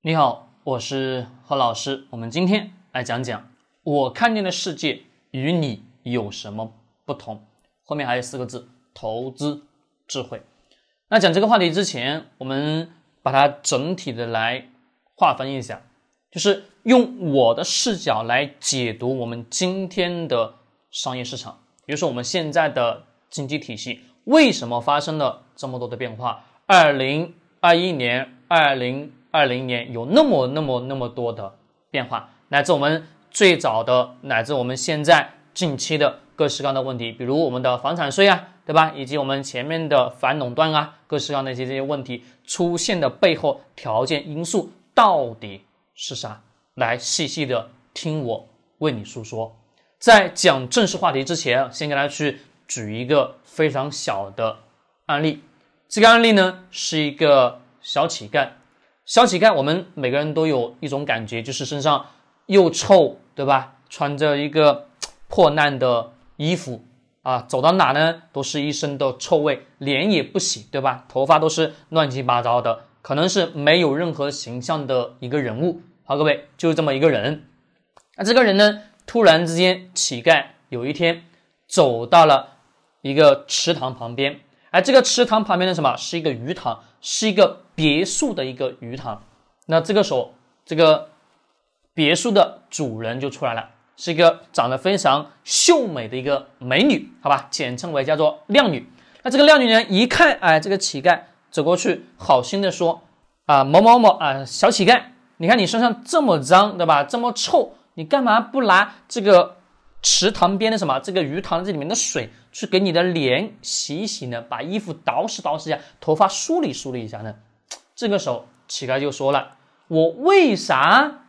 你好，我是何老师。我们今天来讲讲我看见的世界与你有什么不同。后面还有四个字：投资智慧。那讲这个话题之前，我们把它整体的来划分一下，就是用我的视角来解读我们今天的商业市场。比如说，我们现在的经济体系为什么发生了这么多的变化？二零二一年、二零二零年有那么那么那么多的变化，乃至我们最早的，乃至我们现在近期的各式各样的问题，比如我们的房产税啊，对吧？以及我们前面的反垄断啊，各式各样的一些这些问题出现的背后条件因素到底是啥？来细细的听我为你诉说。在讲正式话题之前，先给大家去举一个非常小的案例。这个案例呢是一个小乞丐，小乞丐，我们每个人都有一种感觉，就是身上又臭，对吧？穿着一个破烂的衣服啊，走到哪呢都是一身的臭味，脸也不洗，对吧？头发都是乱七八糟的，可能是没有任何形象的一个人物。好，各位，就是这么一个人。那这个人呢，突然之间，乞丐有一天走到了一个池塘旁边。而这个池塘旁边的什么是一个鱼塘，是一个别墅的一个鱼塘。那这个时候，这个别墅的主人就出来了，是一个长得非常秀美的一个美女，好吧，简称为叫做靓女。那这个靓女呢，一看，哎，这个乞丐走过去，好心的说，啊，某某某啊，小乞丐，你看你身上这么脏，对吧？这么臭，你干嘛不拿这个？池塘边的什么？这个鱼塘这里面的水，去给你的脸洗一洗呢？把衣服捯饬捯饬一下，头发梳理梳理一下呢？这个时候，乞丐就说了：“我为啥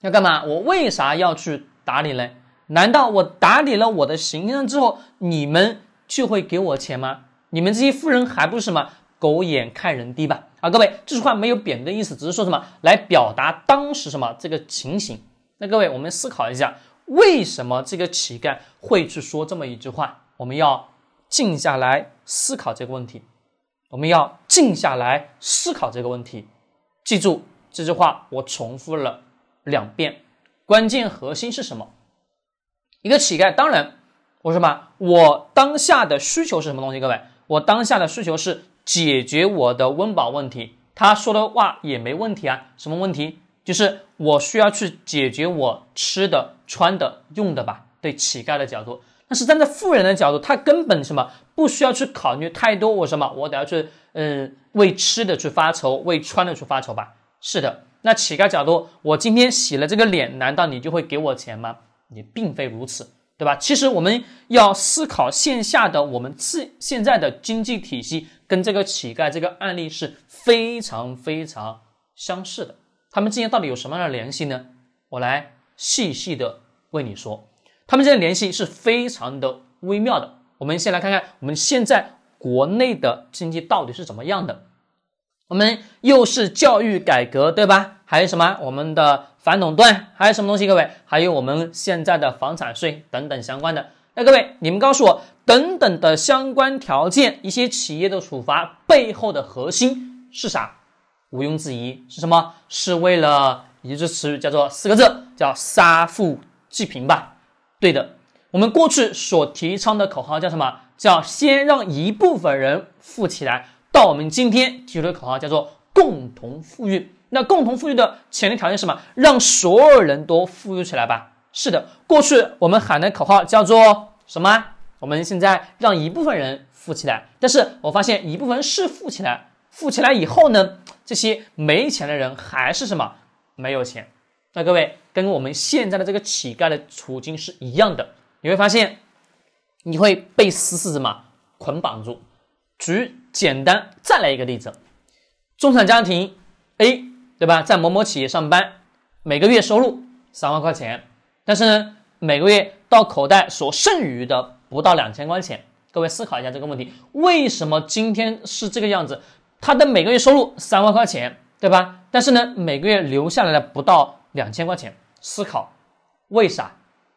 要干嘛？我为啥要去打理呢？难道我打理了我的形象之后，你们就会给我钱吗？你们这些富人还不是什么狗眼看人低吧？啊，各位，这句话没有贬的意思，只是说什么来表达当时什么这个情形。那各位，我们思考一下。”为什么这个乞丐会去说这么一句话？我们要静下来思考这个问题。我们要静下来思考这个问题。记住这句话，我重复了两遍。关键核心是什么？一个乞丐，当然，我说嘛？我当下的需求是什么东西？各位，我当下的需求是解决我的温饱问题。他说的话也没问题啊。什么问题？就是我需要去解决我吃的、穿的、用的吧。对乞丐的角度，但是站在富人的角度，他根本什么不需要去考虑太多。我什么，我得要去，嗯，为吃的去发愁，为穿的去发愁吧。是的，那乞丐角度，我今天洗了这个脸，难道你就会给我钱吗？也并非如此，对吧？其实我们要思考线下的我们自现在的经济体系，跟这个乞丐这个案例是非常非常相似的。他们之间到底有什么样的联系呢？我来细细的为你说，他们之间的联系是非常的微妙的。我们先来看看我们现在国内的经济到底是怎么样的。我们又是教育改革，对吧？还有什么？我们的反垄断，还有什么东西？各位，还有我们现在的房产税等等相关的。那各位，你们告诉我，等等的相关条件，一些企业的处罚背后的核心是啥？毋庸置疑是什么？是为了一句词语叫做四个字，叫杀富济贫吧？对的，我们过去所提倡的口号叫什么？叫先让一部分人富起来。到我们今天提出的口号叫做共同富裕。那共同富裕的前提条件是什么？让所有人都富裕起来吧？是的，过去我们喊的口号叫做什么？我们现在让一部分人富起来，但是我发现一部分人是富起来，富起来以后呢？这些没钱的人还是什么没有钱？那各位跟我们现在的这个乞丐的处境是一样的。你会发现，你会被死死什么捆绑住。举简单再来一个例子：中产家庭 A 对吧，在某某企业上班，每个月收入三万块钱，但是呢，每个月到口袋所剩余的不到两千块钱。各位思考一下这个问题：为什么今天是这个样子？他的每个月收入三万块钱，对吧？但是呢，每个月留下来的不到两千块钱。思考为啥？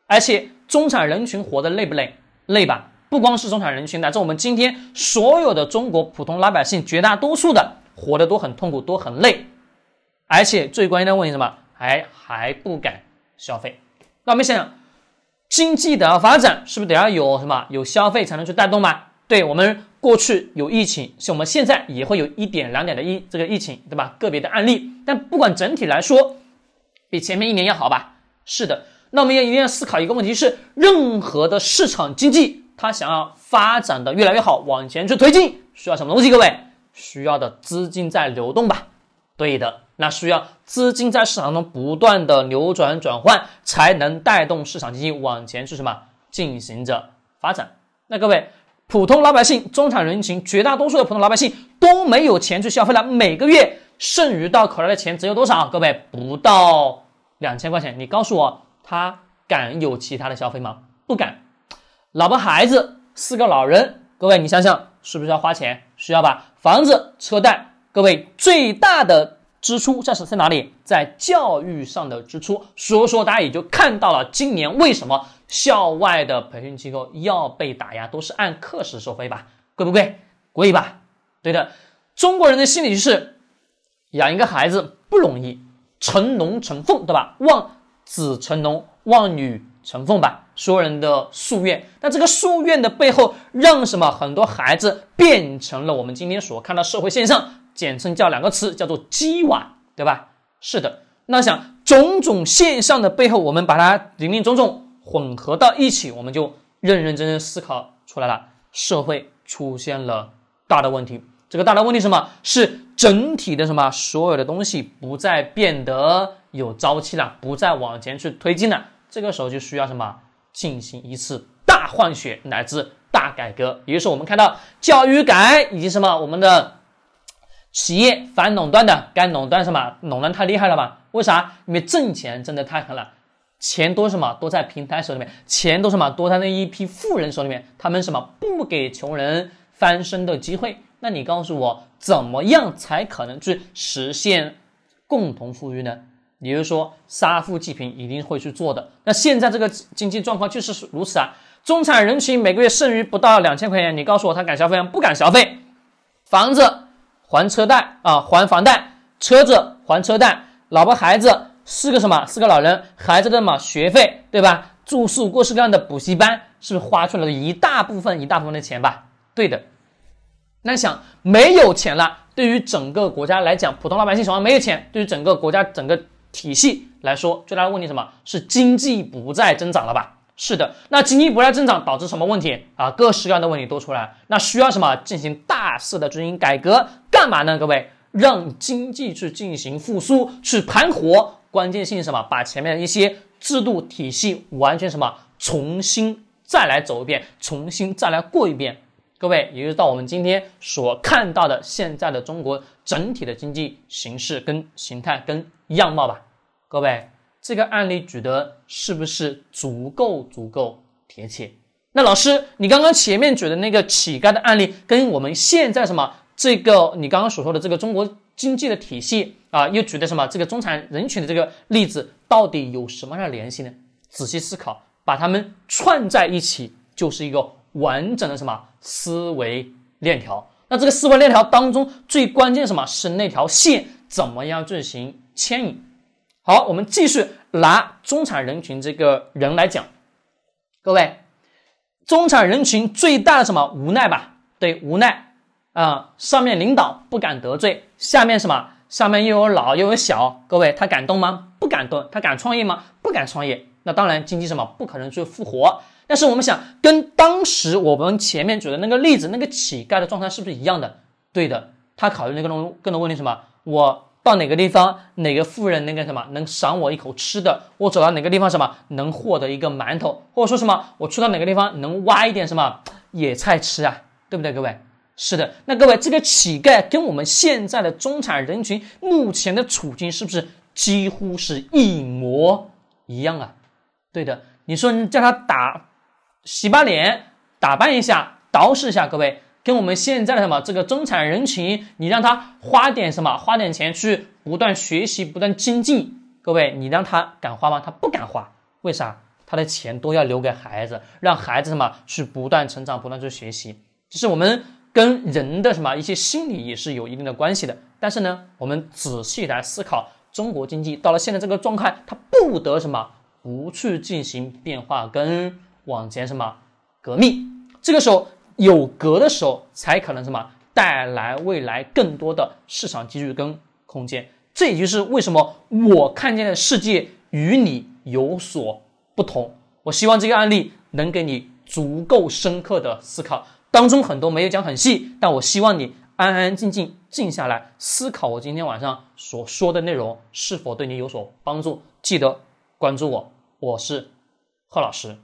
而且中产人群活得累不累？累吧。不光是中产人群，乃至我们今天所有的中国普通老百姓，绝大多数的活得都很痛苦，都很累。而且最关键的问题什么？还还不敢消费。那我们想想，经济的发展是不是得要有什么有消费才能去带动吗？对我们过去有疫情，像我们现在也会有一点两点的疫这个疫情，对吧？个别的案例，但不管整体来说，比前面一年要好吧？是的。那我们也一定要思考一个问题：是任何的市场经济，它想要发展的越来越好，往前去推进，需要什么东西？各位，需要的资金在流动吧？对的，那需要资金在市场中不断的流转转换，才能带动市场经济往前去什么进行着发展。那各位。普通老百姓、中产人群，绝大多数的普通老百姓都没有钱去消费了。每个月剩余到口袋的钱只有多少？各位，不到两千块钱。你告诉我，他敢有其他的消费吗？不敢。老婆孩子四个老人，各位你想想，是不是要花钱？需要吧？房子、车贷，各位最大的。支出这是在哪里？在教育上的支出，所以说大家也就看到了今年为什么校外的培训机构要被打压，都是按课时收费吧？贵不贵？贵吧？对的，中国人的心理是养一个孩子不容易，成龙成凤，对吧？望子成龙，望女成凤吧，所有人的夙愿。那这个夙愿的背后，让什么？很多孩子变成了我们今天所看到社会现象。简称叫两个词，叫做“鸡娃”，对吧？是的。那想种种现象的背后，我们把它林林总总混合到一起，我们就认认真真思考出来了。社会出现了大的问题，这个大的问题是什么？是整体的什么？所有的东西不再变得有朝气了，不再往前去推进了。这个时候就需要什么？进行一次大换血乃至大改革。也就是我们看到教育改以及什么我们的。企业反垄断的，该垄断什么？垄断太厉害了吧？为啥？因为挣钱挣的太狠了，钱多什么？多在平台手里面，钱多什么？多在那一批富人手里面，他们什么不给穷人翻身的机会？那你告诉我，怎么样才可能去实现共同富裕呢？也就是说，杀富济贫一定会去做的。那现在这个经济状况就是如此啊！中产人群每个月剩余不到两千块钱，你告诉我他敢消费吗？不敢消费，房子。还车贷啊，还房贷，车子还车贷，老婆孩子四个什么？四个老人，孩子的嘛学费对吧？住宿各式各样的补习班，是不是花出来了一大部分一大部分的钱吧？对的。那想没有钱了，对于整个国家来讲，普通老百姓手上没有钱，对于整个国家整个体系来说，最大的问题什么是经济不再增长了吧？是的，那经济不再增长导致什么问题啊？各式各样的问题都出来，那需要什么进行大肆的进行改革？干嘛呢？各位，让经济去进行复苏，去盘活。关键性什么？把前面的一些制度体系完全什么重新再来走一遍，重新再来过一遍。各位，也就是到我们今天所看到的现在的中国整体的经济形势跟形态跟样貌吧。各位。这个案例举的是不是足够足够贴切？那老师，你刚刚前面举的那个乞丐的案例，跟我们现在什么这个你刚刚所说的这个中国经济的体系啊，又举的什么这个中产人群的这个例子，到底有什么样的联系呢？仔细思考，把它们串在一起，就是一个完整的什么思维链条。那这个思维链条当中最关键什么是那条线怎么样进行牵引？好，我们继续拿中产人群这个人来讲，各位，中产人群最大的什么无奈吧？对，无奈啊，上面领导不敢得罪，下面什么？下面又有老又有小，各位他敢动吗？不敢动，他敢创业吗？不敢创业。那当然，经济什么不可能去复活。但是我们想，跟当时我们前面举的那个例子，那个乞丐的状态是不是一样的？对的，他考虑那个东更多问题什么？我。到哪个地方，哪个富人那个什么能赏我一口吃的？我走到哪个地方，什么能获得一个馒头，或者说什么我去到哪个地方能挖一点什么野菜吃啊？对不对，各位？是的，那各位这个乞丐跟我们现在的中产人群目前的处境是不是几乎是一模一样啊？对的，你说你叫他打洗把脸，打扮一下，捯饬一下，各位。跟我们现在的什么这个中产人群，你让他花点什么，花点钱去不断学习、不断精进，各位，你让他敢花吗？他不敢花，为啥？他的钱都要留给孩子，让孩子什么去不断成长、不断去学习。就是我们跟人的什么一些心理也是有一定的关系的。但是呢，我们仔细来思考，中国经济到了现在这个状态，它不得什么不去进行变化跟往前什么革命。这个时候有格的时候，才可能什么带来未来更多的市场机遇跟空间。这也就是为什么我看见的世界与你有所不同。我希望这个案例能给你足够深刻的思考，当中很多没有讲很细，但我希望你安安静静静下来思考我今天晚上所说的内容是否对你有所帮助。记得关注我，我是贺老师。